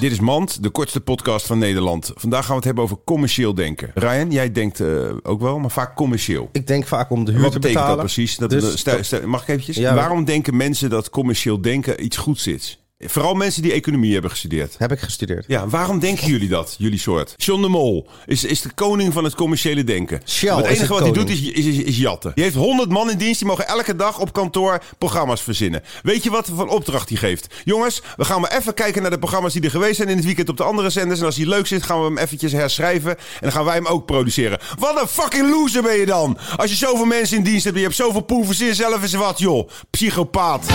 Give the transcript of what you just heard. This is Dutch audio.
Dit is Mand, de kortste podcast van Nederland. Vandaag gaan we het hebben over commercieel denken. Ryan, jij denkt eh, ook wel, maar vaak commercieel. Ik denk vaak om de huur Wat te betekent betalen. dat precies? Dat, Dus stel- stel- mag ik eventjes? Ja, Waarom denken mensen dat commercieel denken iets goeds is? Vooral mensen die economie hebben gestudeerd. Heb ik gestudeerd. Ja, waarom denken jullie dat, jullie soort? John de Mol is, is de koning van het commerciële denken. Shell het is enige wat hij doet is, is, is, is jatten. Die heeft 100 man in dienst, die mogen elke dag op kantoor programma's verzinnen. Weet je wat voor opdracht hij geeft? Jongens, we gaan maar even kijken naar de programma's die er geweest zijn in het weekend op de andere zenders. En als die leuk zit, gaan we hem eventjes herschrijven. En dan gaan wij hem ook produceren. Wat een fucking loser ben je dan! Als je zoveel mensen in dienst hebt, je hebt zoveel poe, verzin zelf eens wat, joh. Psychopaat.